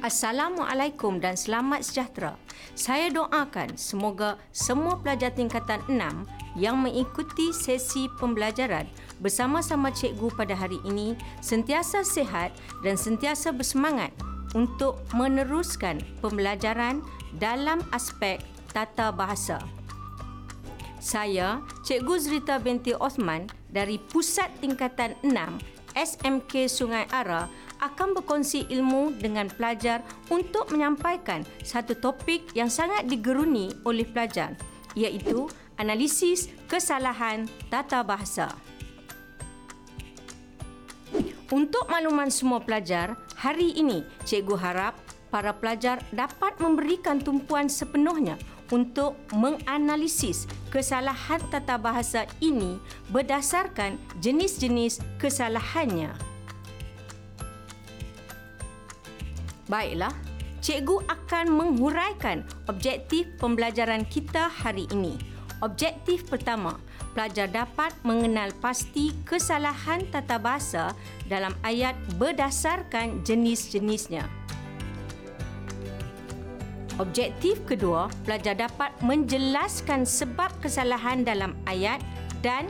Assalamualaikum dan selamat sejahtera. Saya doakan semoga semua pelajar tingkatan 6 yang mengikuti sesi pembelajaran bersama-sama cikgu pada hari ini sentiasa sihat dan sentiasa bersemangat untuk meneruskan pembelajaran dalam aspek tata bahasa. Saya, Cikgu Zrita binti Osman dari Pusat Tingkatan 6 SMK Sungai Ara akan berkongsi ilmu dengan pelajar untuk menyampaikan satu topik yang sangat digeruni oleh pelajar iaitu analisis kesalahan tata bahasa. Untuk makluman semua pelajar, hari ini cikgu harap para pelajar dapat memberikan tumpuan sepenuhnya untuk menganalisis kesalahan tata bahasa ini berdasarkan jenis-jenis kesalahannya. Baiklah, cikgu akan menghuraikan objektif pembelajaran kita hari ini. Objektif pertama, pelajar dapat mengenal pasti kesalahan tata bahasa dalam ayat berdasarkan jenis-jenisnya. Objektif kedua, pelajar dapat menjelaskan sebab kesalahan dalam ayat dan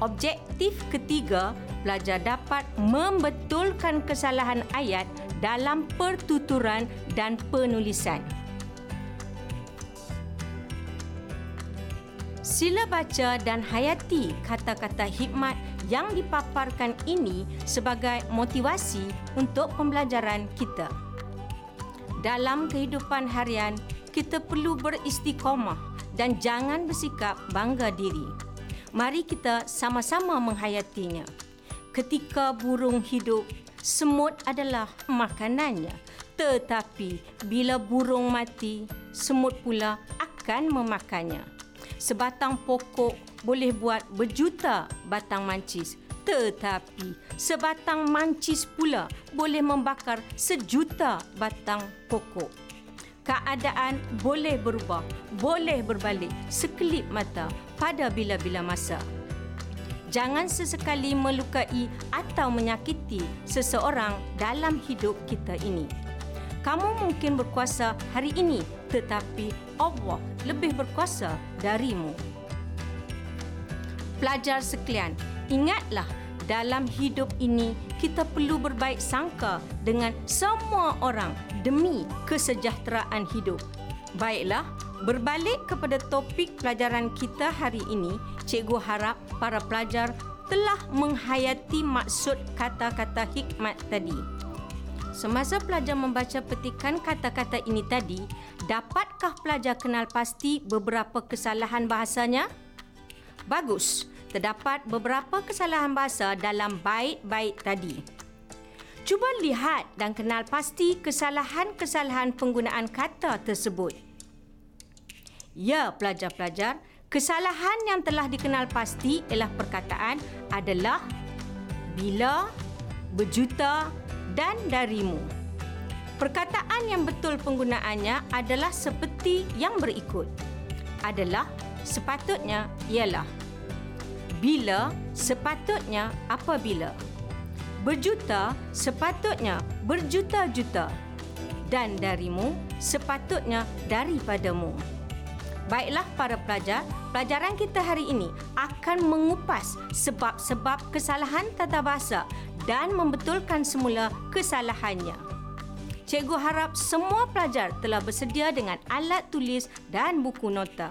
objektif ketiga, pelajar dapat membetulkan kesalahan ayat dalam pertuturan dan penulisan. Sila baca dan hayati kata-kata hikmat yang dipaparkan ini sebagai motivasi untuk pembelajaran kita. Dalam kehidupan harian, kita perlu beristiqomah dan jangan bersikap bangga diri. Mari kita sama-sama menghayatinya. Ketika burung hidup semut adalah makanannya. Tetapi bila burung mati, semut pula akan memakannya. Sebatang pokok boleh buat berjuta batang mancis. Tetapi sebatang mancis pula boleh membakar sejuta batang pokok. Keadaan boleh berubah, boleh berbalik sekelip mata pada bila-bila masa jangan sesekali melukai atau menyakiti seseorang dalam hidup kita ini. Kamu mungkin berkuasa hari ini tetapi Allah lebih berkuasa darimu. Pelajar sekalian, ingatlah dalam hidup ini kita perlu berbaik sangka dengan semua orang demi kesejahteraan hidup. Baiklah, berbalik kepada topik pelajaran kita hari ini, cikgu harap para pelajar telah menghayati maksud kata-kata hikmat tadi. Semasa pelajar membaca petikan kata-kata ini tadi, dapatkah pelajar kenal pasti beberapa kesalahan bahasanya? Bagus, terdapat beberapa kesalahan bahasa dalam bait-bait tadi. Cuba lihat dan kenal pasti kesalahan-kesalahan penggunaan kata tersebut. Ya, pelajar-pelajar, Kesalahan yang telah dikenal pasti ialah perkataan adalah bila, berjuta dan darimu. Perkataan yang betul penggunaannya adalah seperti yang berikut. Adalah sepatutnya ialah bila sepatutnya apabila berjuta sepatutnya berjuta-juta dan darimu sepatutnya daripadamu. Baiklah para pelajar, pelajaran kita hari ini akan mengupas sebab-sebab kesalahan tata bahasa dan membetulkan semula kesalahannya. Cikgu harap semua pelajar telah bersedia dengan alat tulis dan buku nota.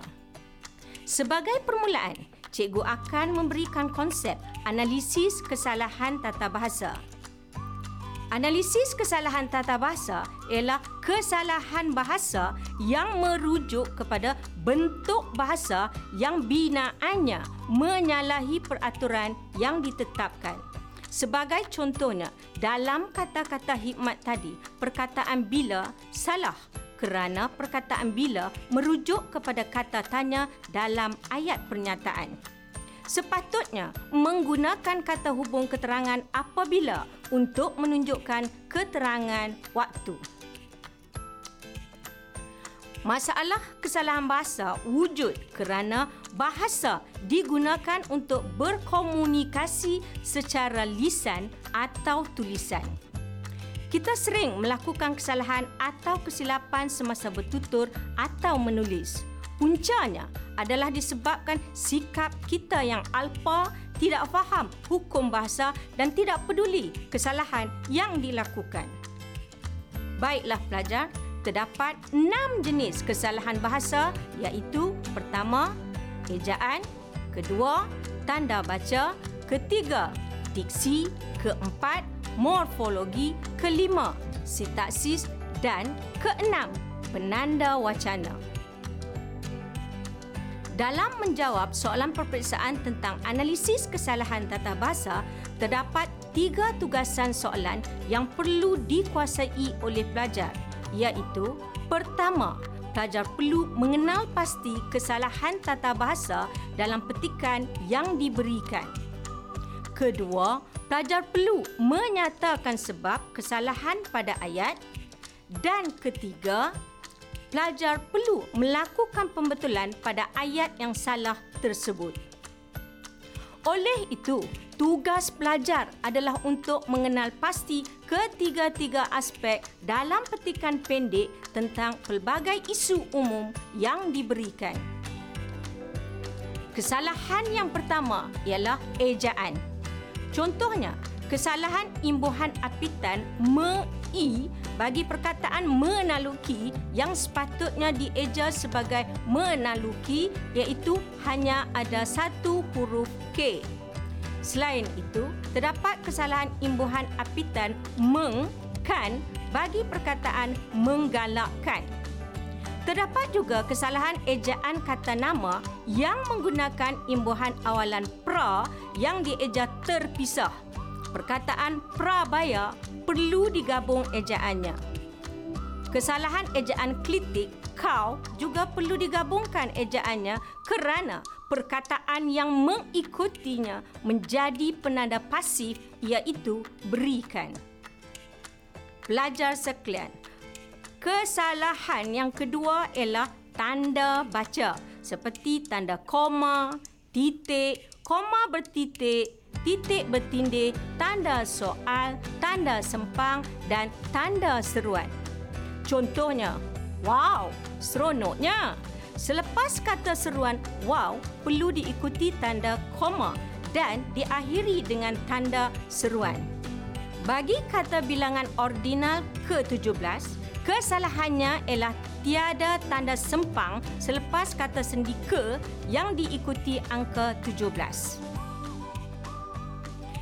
Sebagai permulaan, cikgu akan memberikan konsep analisis kesalahan tata bahasa. Analisis kesalahan tata bahasa ialah kesalahan bahasa yang merujuk kepada bentuk bahasa yang binaannya menyalahi peraturan yang ditetapkan. Sebagai contohnya, dalam kata-kata hikmat tadi, perkataan bila salah kerana perkataan bila merujuk kepada kata tanya dalam ayat pernyataan sepatutnya menggunakan kata hubung keterangan apabila untuk menunjukkan keterangan waktu. Masalah kesalahan bahasa wujud kerana bahasa digunakan untuk berkomunikasi secara lisan atau tulisan. Kita sering melakukan kesalahan atau kesilapan semasa bertutur atau menulis. Puncanya adalah disebabkan sikap kita yang alpa tidak faham hukum bahasa dan tidak peduli kesalahan yang dilakukan. Baiklah pelajar, terdapat enam jenis kesalahan bahasa iaitu pertama, ejaan, kedua, tanda baca, ketiga, diksi, keempat, morfologi, kelima, sintaksis dan keenam, penanda wacana. Dalam menjawab soalan peperiksaan tentang analisis kesalahan tata bahasa, terdapat tiga tugasan soalan yang perlu dikuasai oleh pelajar iaitu pertama, pelajar perlu mengenal pasti kesalahan tata bahasa dalam petikan yang diberikan. Kedua, pelajar perlu menyatakan sebab kesalahan pada ayat dan ketiga, pelajar perlu melakukan pembetulan pada ayat yang salah tersebut. Oleh itu, tugas pelajar adalah untuk mengenal pasti ketiga-tiga aspek dalam petikan pendek tentang pelbagai isu umum yang diberikan. Kesalahan yang pertama ialah ejaan. Contohnya, kesalahan imbuhan apitan me i bagi perkataan menaluki yang sepatutnya dieja sebagai menaluki iaitu hanya ada satu huruf K. Selain itu, terdapat kesalahan imbuhan apitan meng kan bagi perkataan menggalakkan. Terdapat juga kesalahan ejaan kata nama yang menggunakan imbuhan awalan pra yang dieja terpisah. Perkataan prabaya perlu digabung ejaannya. Kesalahan ejaan klitik kau juga perlu digabungkan ejaannya kerana perkataan yang mengikutinya menjadi penanda pasif iaitu berikan. Pelajar sekalian, kesalahan yang kedua ialah tanda baca seperti tanda koma, titik, koma bertitik, titik bertindih, tanda soal, tanda sempang dan tanda seruan. Contohnya, wow, seronoknya. Selepas kata seruan wow, perlu diikuti tanda koma dan diakhiri dengan tanda seruan. Bagi kata bilangan ordinal ke-17, kesalahannya ialah tiada tanda sempang selepas kata sendi ke yang diikuti angka 17.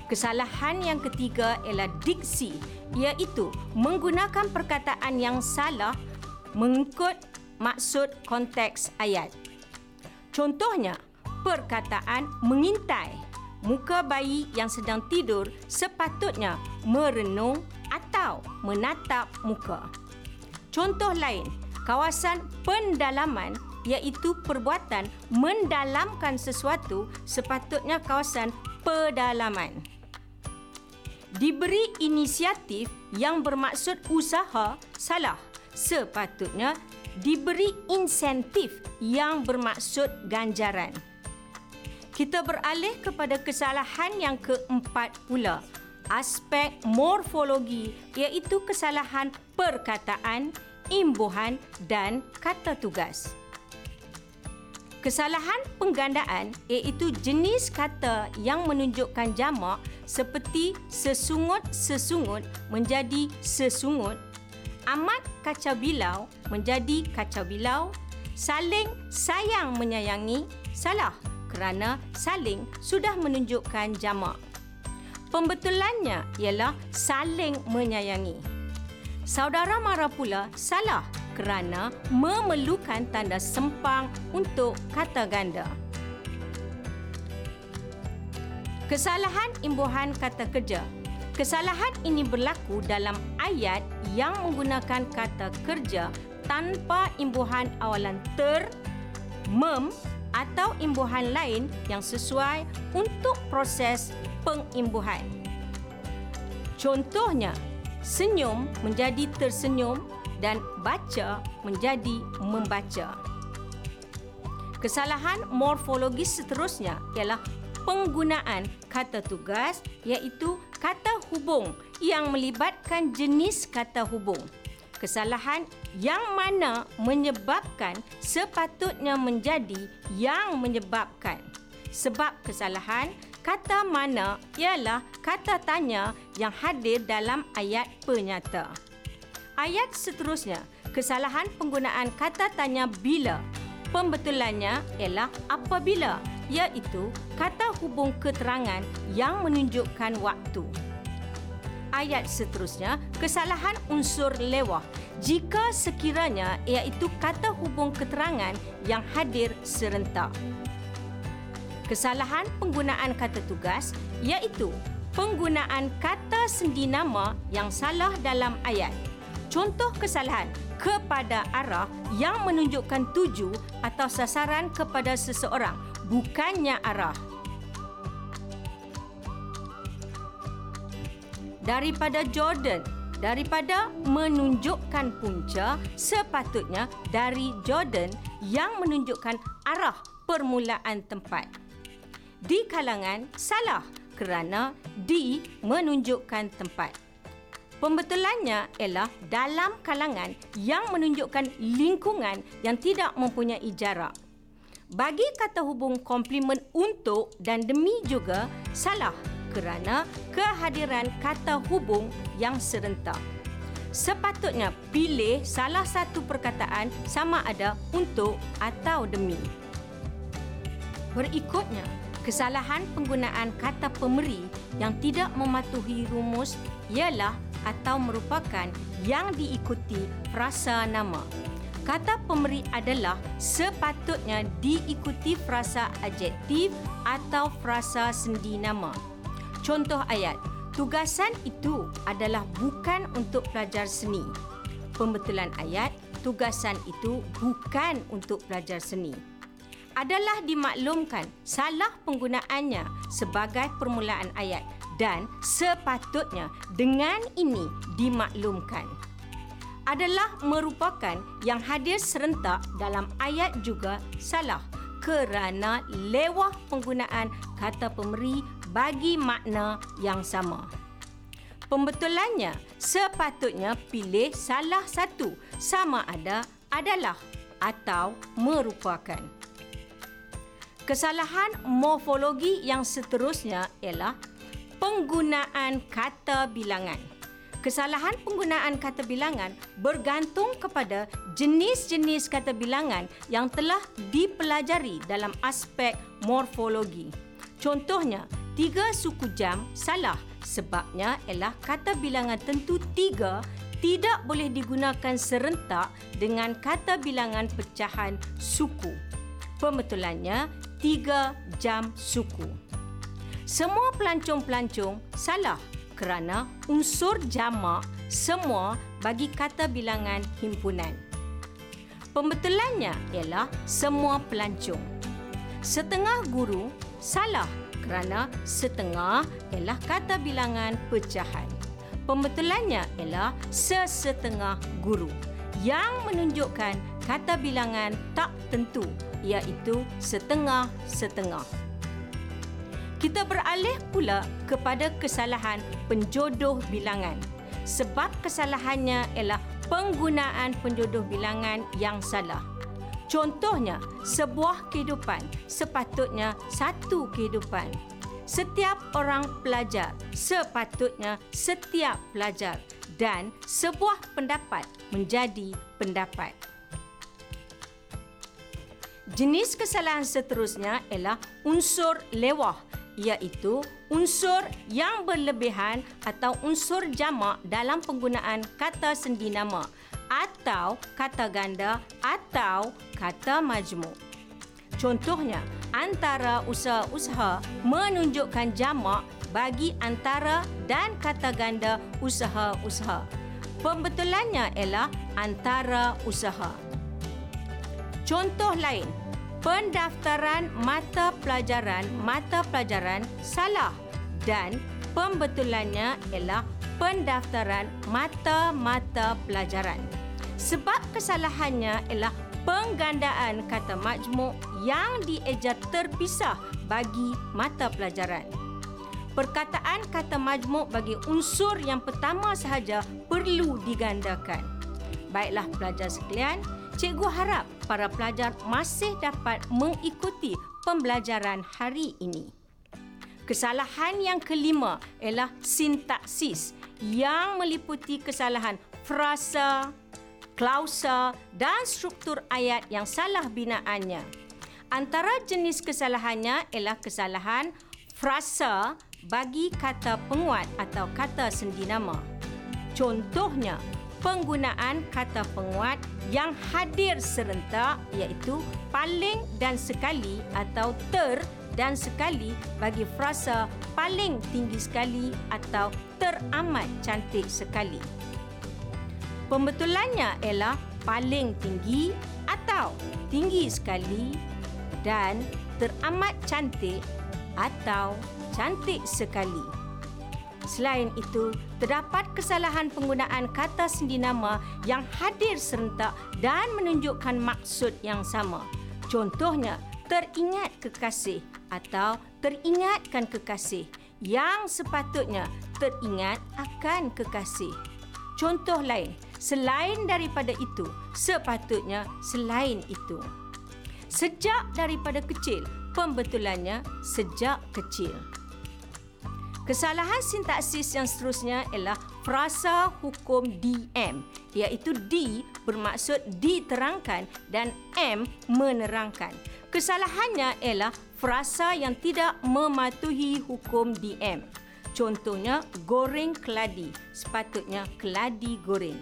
Kesalahan yang ketiga ialah diksi, iaitu menggunakan perkataan yang salah mengikut maksud konteks ayat. Contohnya, perkataan mengintai. Muka bayi yang sedang tidur sepatutnya merenung atau menatap muka. Contoh lain, kawasan pendalaman iaitu perbuatan mendalamkan sesuatu sepatutnya kawasan pedalaman diberi inisiatif yang bermaksud usaha salah. Sepatutnya diberi insentif yang bermaksud ganjaran. Kita beralih kepada kesalahan yang keempat pula. Aspek morfologi iaitu kesalahan perkataan, imbuhan dan kata tugas. Kesalahan penggandaan iaitu jenis kata yang menunjukkan jamak seperti sesungut-sesungut menjadi sesungut, amat kacau bilau menjadi kacau bilau, saling sayang menyayangi salah kerana saling sudah menunjukkan jamak. Pembetulannya ialah saling menyayangi. Saudara marah pula salah kerana memerlukan tanda sempang untuk kata ganda. Kesalahan imbuhan kata kerja. Kesalahan ini berlaku dalam ayat yang menggunakan kata kerja tanpa imbuhan awalan ter, mem atau imbuhan lain yang sesuai untuk proses pengimbuhan. Contohnya, senyum menjadi tersenyum dan baca menjadi membaca. Kesalahan morfologis seterusnya ialah penggunaan kata tugas iaitu kata hubung yang melibatkan jenis kata hubung. Kesalahan yang mana menyebabkan sepatutnya menjadi yang menyebabkan. Sebab kesalahan kata mana ialah kata tanya yang hadir dalam ayat penyata. Ayat seterusnya, kesalahan penggunaan kata tanya bila. Pembetulannya ialah apabila iaitu kata hubung keterangan yang menunjukkan waktu. Ayat seterusnya, kesalahan unsur lewah jika sekiranya iaitu kata hubung keterangan yang hadir serentak. Kesalahan penggunaan kata tugas iaitu penggunaan kata sendi nama yang salah dalam ayat. Contoh kesalahan kepada arah yang menunjukkan tuju atau sasaran kepada seseorang bukannya arah. Daripada Jordan, daripada menunjukkan punca sepatutnya dari Jordan yang menunjukkan arah permulaan tempat. Di kalangan salah kerana di menunjukkan tempat. Pembetulannya ialah dalam kalangan yang menunjukkan lingkungan yang tidak mempunyai jarak. Bagi kata hubung komplement untuk dan demi juga salah kerana kehadiran kata hubung yang serentak. Sepatutnya pilih salah satu perkataan sama ada untuk atau demi. Berikutnya, kesalahan penggunaan kata pemeri yang tidak mematuhi rumus ialah atau merupakan yang diikuti frasa nama kata pemberi adalah sepatutnya diikuti frasa adjektif atau frasa sendi nama. Contoh ayat, tugasan itu adalah bukan untuk pelajar seni. Pembetulan ayat, tugasan itu bukan untuk pelajar seni. Adalah dimaklumkan salah penggunaannya sebagai permulaan ayat dan sepatutnya dengan ini dimaklumkan adalah merupakan yang hadir serentak dalam ayat juga salah kerana lewah penggunaan kata pemberi bagi makna yang sama. Pembetulannya sepatutnya pilih salah satu sama ada adalah atau merupakan. Kesalahan morfologi yang seterusnya ialah penggunaan kata bilangan kesalahan penggunaan kata bilangan bergantung kepada jenis-jenis kata bilangan yang telah dipelajari dalam aspek morfologi. Contohnya, tiga suku jam salah sebabnya ialah kata bilangan tentu tiga tidak boleh digunakan serentak dengan kata bilangan pecahan suku. Pembetulannya, tiga jam suku. Semua pelancong-pelancong salah kerana unsur jamak semua bagi kata bilangan himpunan. Pembetulannya ialah semua pelancong. Setengah guru salah kerana setengah ialah kata bilangan pecahan. Pembetulannya ialah sesetengah guru yang menunjukkan kata bilangan tak tentu iaitu setengah-setengah. Kita beralih pula kepada kesalahan penjodoh bilangan. Sebab kesalahannya ialah penggunaan penjodoh bilangan yang salah. Contohnya, sebuah kehidupan sepatutnya satu kehidupan. Setiap orang pelajar sepatutnya setiap pelajar dan sebuah pendapat menjadi pendapat. Jenis kesalahan seterusnya ialah unsur lewah iaitu unsur yang berlebihan atau unsur jamak dalam penggunaan kata sendi nama atau kata ganda atau kata majmuk. Contohnya, antara usaha-usaha menunjukkan jamak bagi antara dan kata ganda usaha-usaha. Pembetulannya ialah antara usaha. Contoh lain, pendaftaran mata pelajaran mata pelajaran salah dan pembetulannya ialah pendaftaran mata-mata pelajaran. Sebab kesalahannya ialah penggandaan kata majmuk yang diejar terpisah bagi mata pelajaran. Perkataan kata majmuk bagi unsur yang pertama sahaja perlu digandakan. Baiklah pelajar sekalian, cikgu harap para pelajar masih dapat mengikuti pembelajaran hari ini. Kesalahan yang kelima ialah sintaksis yang meliputi kesalahan frasa, klausa dan struktur ayat yang salah binaannya. Antara jenis kesalahannya ialah kesalahan frasa bagi kata penguat atau kata sendi nama. Contohnya, penggunaan kata penguat yang hadir serentak iaitu paling dan sekali atau ter dan sekali bagi frasa paling tinggi sekali atau teramat cantik sekali. Pembetulannya ialah paling tinggi atau tinggi sekali dan teramat cantik atau cantik sekali. Selain itu, terdapat kesalahan penggunaan kata sendi nama yang hadir serentak dan menunjukkan maksud yang sama. Contohnya, teringat kekasih atau teringatkan kekasih yang sepatutnya teringat akan kekasih. Contoh lain, Selain daripada itu, sepatutnya selain itu. Sejak daripada kecil, pembetulannya sejak kecil. Kesalahan sintaksis yang seterusnya ialah frasa hukum DM iaitu D bermaksud diterangkan dan M menerangkan. Kesalahannya ialah frasa yang tidak mematuhi hukum DM. Contohnya goreng keladi, sepatutnya keladi goreng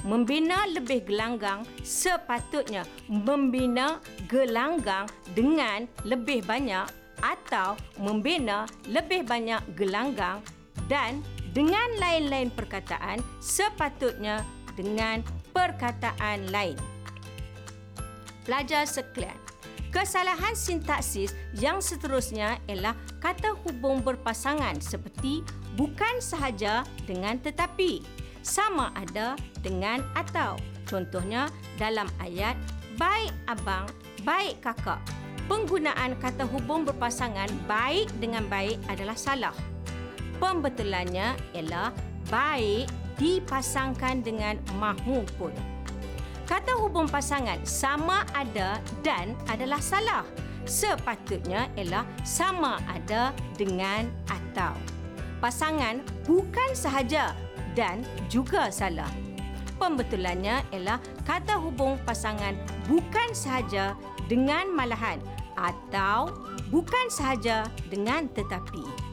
membina lebih gelanggang sepatutnya membina gelanggang dengan lebih banyak atau membina lebih banyak gelanggang dan dengan lain-lain perkataan sepatutnya dengan perkataan lain. Pelajar sekalian, kesalahan sintaksis yang seterusnya ialah kata hubung berpasangan seperti bukan sahaja dengan tetapi sama ada dengan atau. Contohnya dalam ayat baik abang, baik kakak. Penggunaan kata hubung berpasangan baik dengan baik adalah salah. Pembetulannya ialah baik dipasangkan dengan mahu pun. Kata hubung pasangan sama ada dan adalah salah. Sepatutnya ialah sama ada dengan atau. Pasangan bukan sahaja dan juga salah. Pembetulannya ialah kata hubung pasangan bukan sahaja dengan malahan atau bukan sahaja dengan tetapi.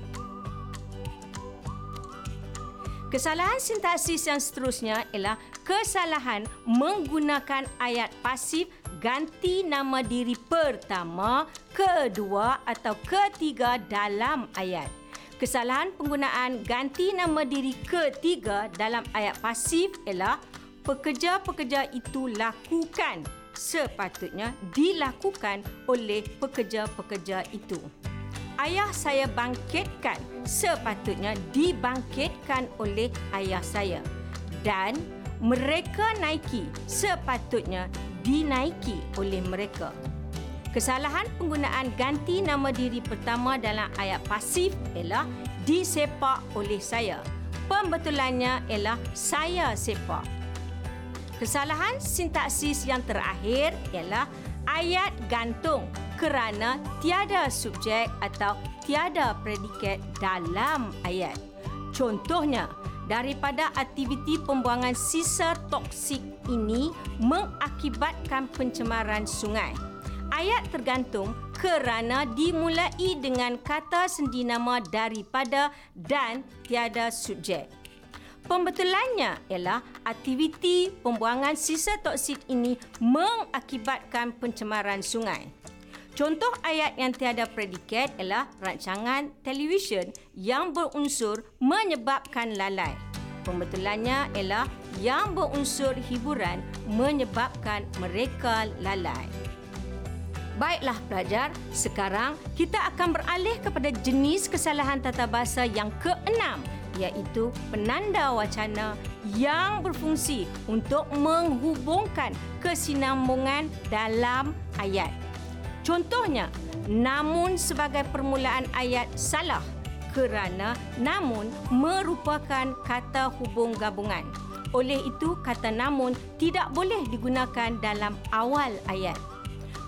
Kesalahan sintaksis yang seterusnya ialah kesalahan menggunakan ayat pasif ganti nama diri pertama, kedua atau ketiga dalam ayat. Kesalahan penggunaan ganti nama diri ketiga dalam ayat pasif ialah pekerja-pekerja itu lakukan sepatutnya dilakukan oleh pekerja-pekerja itu. Ayah saya bangkitkan sepatutnya dibangkitkan oleh ayah saya dan mereka naiki sepatutnya dinaiki oleh mereka. Kesalahan penggunaan ganti nama diri pertama dalam ayat pasif ialah disepak oleh saya. Pembetulannya ialah saya sepak. Kesalahan sintaksis yang terakhir ialah ayat gantung kerana tiada subjek atau tiada predikat dalam ayat. Contohnya, daripada aktiviti pembuangan sisa toksik ini mengakibatkan pencemaran sungai ayat tergantung kerana dimulai dengan kata sendi nama daripada dan tiada subjek. Pembetulannya ialah aktiviti pembuangan sisa toksik ini mengakibatkan pencemaran sungai. Contoh ayat yang tiada predikat ialah rancangan televisyen yang berunsur menyebabkan lalai. Pembetulannya ialah yang berunsur hiburan menyebabkan mereka lalai. Baiklah pelajar, sekarang kita akan beralih kepada jenis kesalahan tata bahasa yang keenam iaitu penanda wacana yang berfungsi untuk menghubungkan kesinambungan dalam ayat. Contohnya, namun sebagai permulaan ayat salah kerana namun merupakan kata hubung gabungan. Oleh itu, kata namun tidak boleh digunakan dalam awal ayat.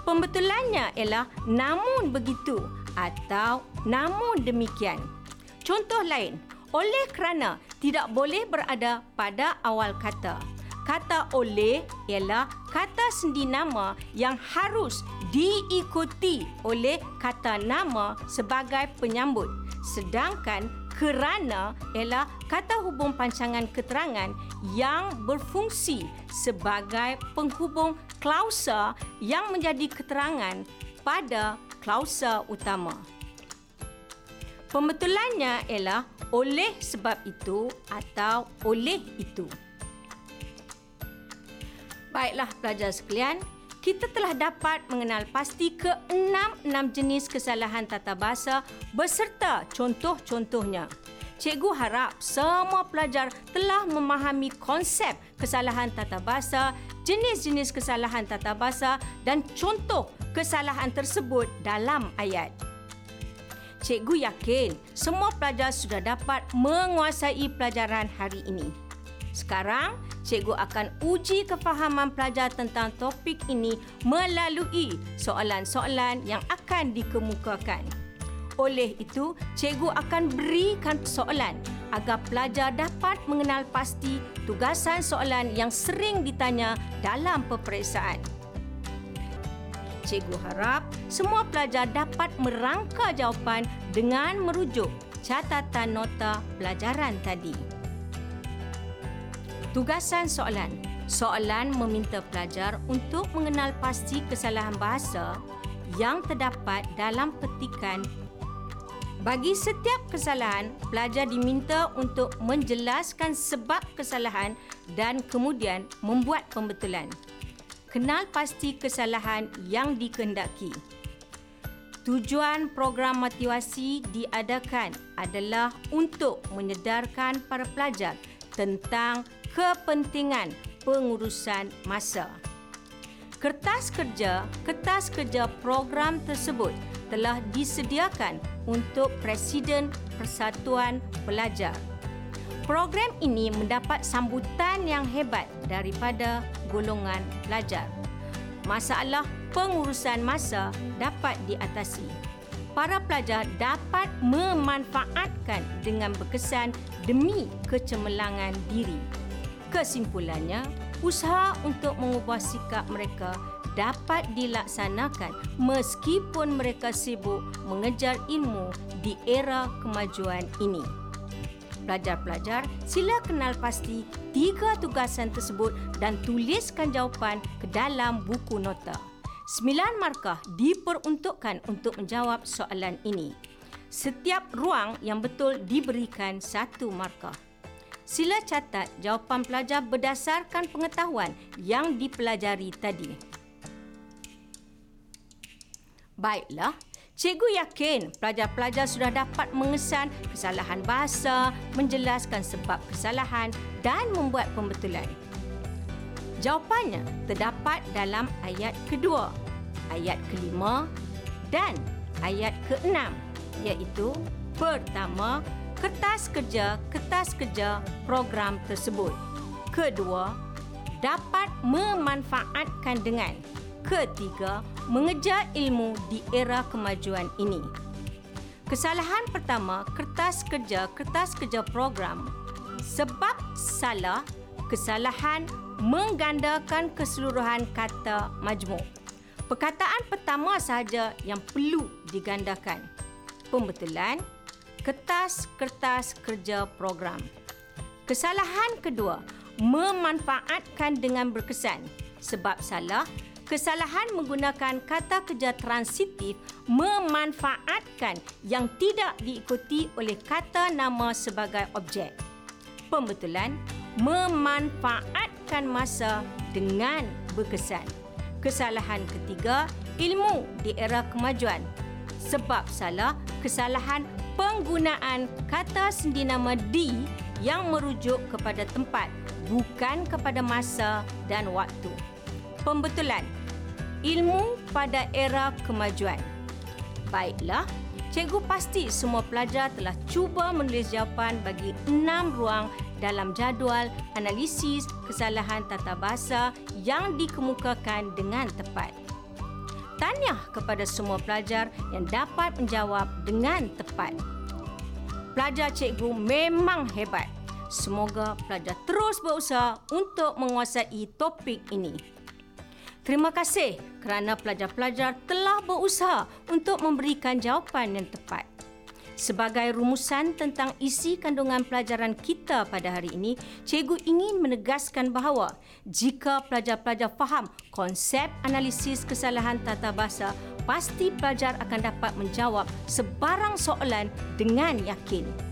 Pembetulannya ialah namun begitu atau namun demikian. Contoh lain, oleh kerana tidak boleh berada pada awal kata. Kata oleh ialah kata sendi nama yang harus diikuti oleh kata nama sebagai penyambut. Sedangkan kerana ialah kata hubung pancangan keterangan yang berfungsi sebagai penghubung klausa yang menjadi keterangan pada klausa utama. Pembetulannya ialah oleh sebab itu atau oleh itu. Baiklah pelajar sekalian, kita telah dapat mengenal pasti ke-6 jenis kesalahan tata bahasa beserta contoh-contohnya. Cikgu harap semua pelajar telah memahami konsep kesalahan tata bahasa, jenis-jenis kesalahan tata bahasa dan contoh kesalahan tersebut dalam ayat. Cikgu yakin semua pelajar sudah dapat menguasai pelajaran hari ini. Sekarang, cikgu akan uji kefahaman pelajar tentang topik ini melalui soalan-soalan yang akan dikemukakan. Oleh itu, cikgu akan berikan soalan agar pelajar dapat mengenal pasti tugasan soalan yang sering ditanya dalam peperiksaan. Cikgu harap semua pelajar dapat merangka jawapan dengan merujuk catatan nota pelajaran tadi. Tugasan soalan. Soalan meminta pelajar untuk mengenal pasti kesalahan bahasa yang terdapat dalam petikan. Bagi setiap kesalahan, pelajar diminta untuk menjelaskan sebab kesalahan dan kemudian membuat pembetulan. Kenal pasti kesalahan yang dikehendaki. Tujuan program motivasi diadakan adalah untuk menyedarkan para pelajar tentang kepentingan pengurusan masa. Kertas kerja, kertas kerja program tersebut telah disediakan untuk Presiden Persatuan Pelajar. Program ini mendapat sambutan yang hebat daripada golongan pelajar. Masalah pengurusan masa dapat diatasi. Para pelajar dapat memanfaatkan dengan berkesan demi kecemerlangan diri. Kesimpulannya, usaha untuk mengubah sikap mereka dapat dilaksanakan meskipun mereka sibuk mengejar ilmu di era kemajuan ini. Pelajar-pelajar, sila kenal pasti tiga tugasan tersebut dan tuliskan jawapan ke dalam buku nota. Sembilan markah diperuntukkan untuk menjawab soalan ini. Setiap ruang yang betul diberikan satu markah. Sila catat jawapan pelajar berdasarkan pengetahuan yang dipelajari tadi. Baiklah, cikgu yakin pelajar-pelajar sudah dapat mengesan kesalahan bahasa, menjelaskan sebab kesalahan dan membuat pembetulan. Jawapannya terdapat dalam ayat kedua, ayat kelima dan ayat keenam iaitu pertama, kertas kerja kertas kerja program tersebut. Kedua, dapat memanfaatkan dengan. Ketiga, mengejar ilmu di era kemajuan ini. Kesalahan pertama, kertas kerja kertas kerja program. Sebab salah, kesalahan menggandakan keseluruhan kata majmuk. Perkataan pertama sahaja yang perlu digandakan. Pembetulan kertas-kertas kerja program. Kesalahan kedua, memanfaatkan dengan berkesan. Sebab salah, kesalahan menggunakan kata kerja transitif memanfaatkan yang tidak diikuti oleh kata nama sebagai objek. Pembetulan, memanfaatkan masa dengan berkesan. Kesalahan ketiga ilmu di era kemajuan sebab salah kesalahan penggunaan kata sendi nama di yang merujuk kepada tempat bukan kepada masa dan waktu. Pembetulan ilmu pada era kemajuan. Baiklah, cikgu pasti semua pelajar telah cuba menulis jawapan bagi enam ruang dalam jadual analisis kesalahan tata bahasa yang dikemukakan dengan tepat. Tahniah kepada semua pelajar yang dapat menjawab dengan tepat. Pelajar cikgu memang hebat. Semoga pelajar terus berusaha untuk menguasai topik ini. Terima kasih kerana pelajar-pelajar telah berusaha untuk memberikan jawapan yang tepat. Sebagai rumusan tentang isi kandungan pelajaran kita pada hari ini, cikgu ingin menegaskan bahawa jika pelajar-pelajar faham konsep analisis kesalahan tata bahasa, pasti pelajar akan dapat menjawab sebarang soalan dengan yakin.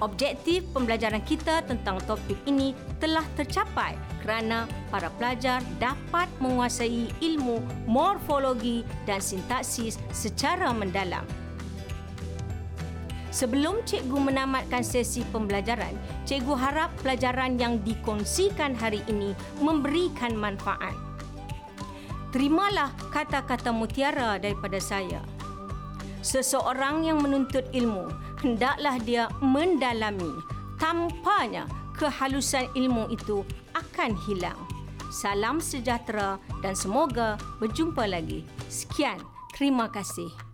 Objektif pembelajaran kita tentang topik ini telah tercapai kerana para pelajar dapat menguasai ilmu morfologi dan sintaksis secara mendalam. Sebelum cikgu menamatkan sesi pembelajaran, cikgu harap pelajaran yang dikongsikan hari ini memberikan manfaat. Terimalah kata-kata mutiara daripada saya. Seseorang yang menuntut ilmu, hendaklah dia mendalami. Tanpanya, kehalusan ilmu itu akan hilang. Salam sejahtera dan semoga berjumpa lagi. Sekian, terima kasih.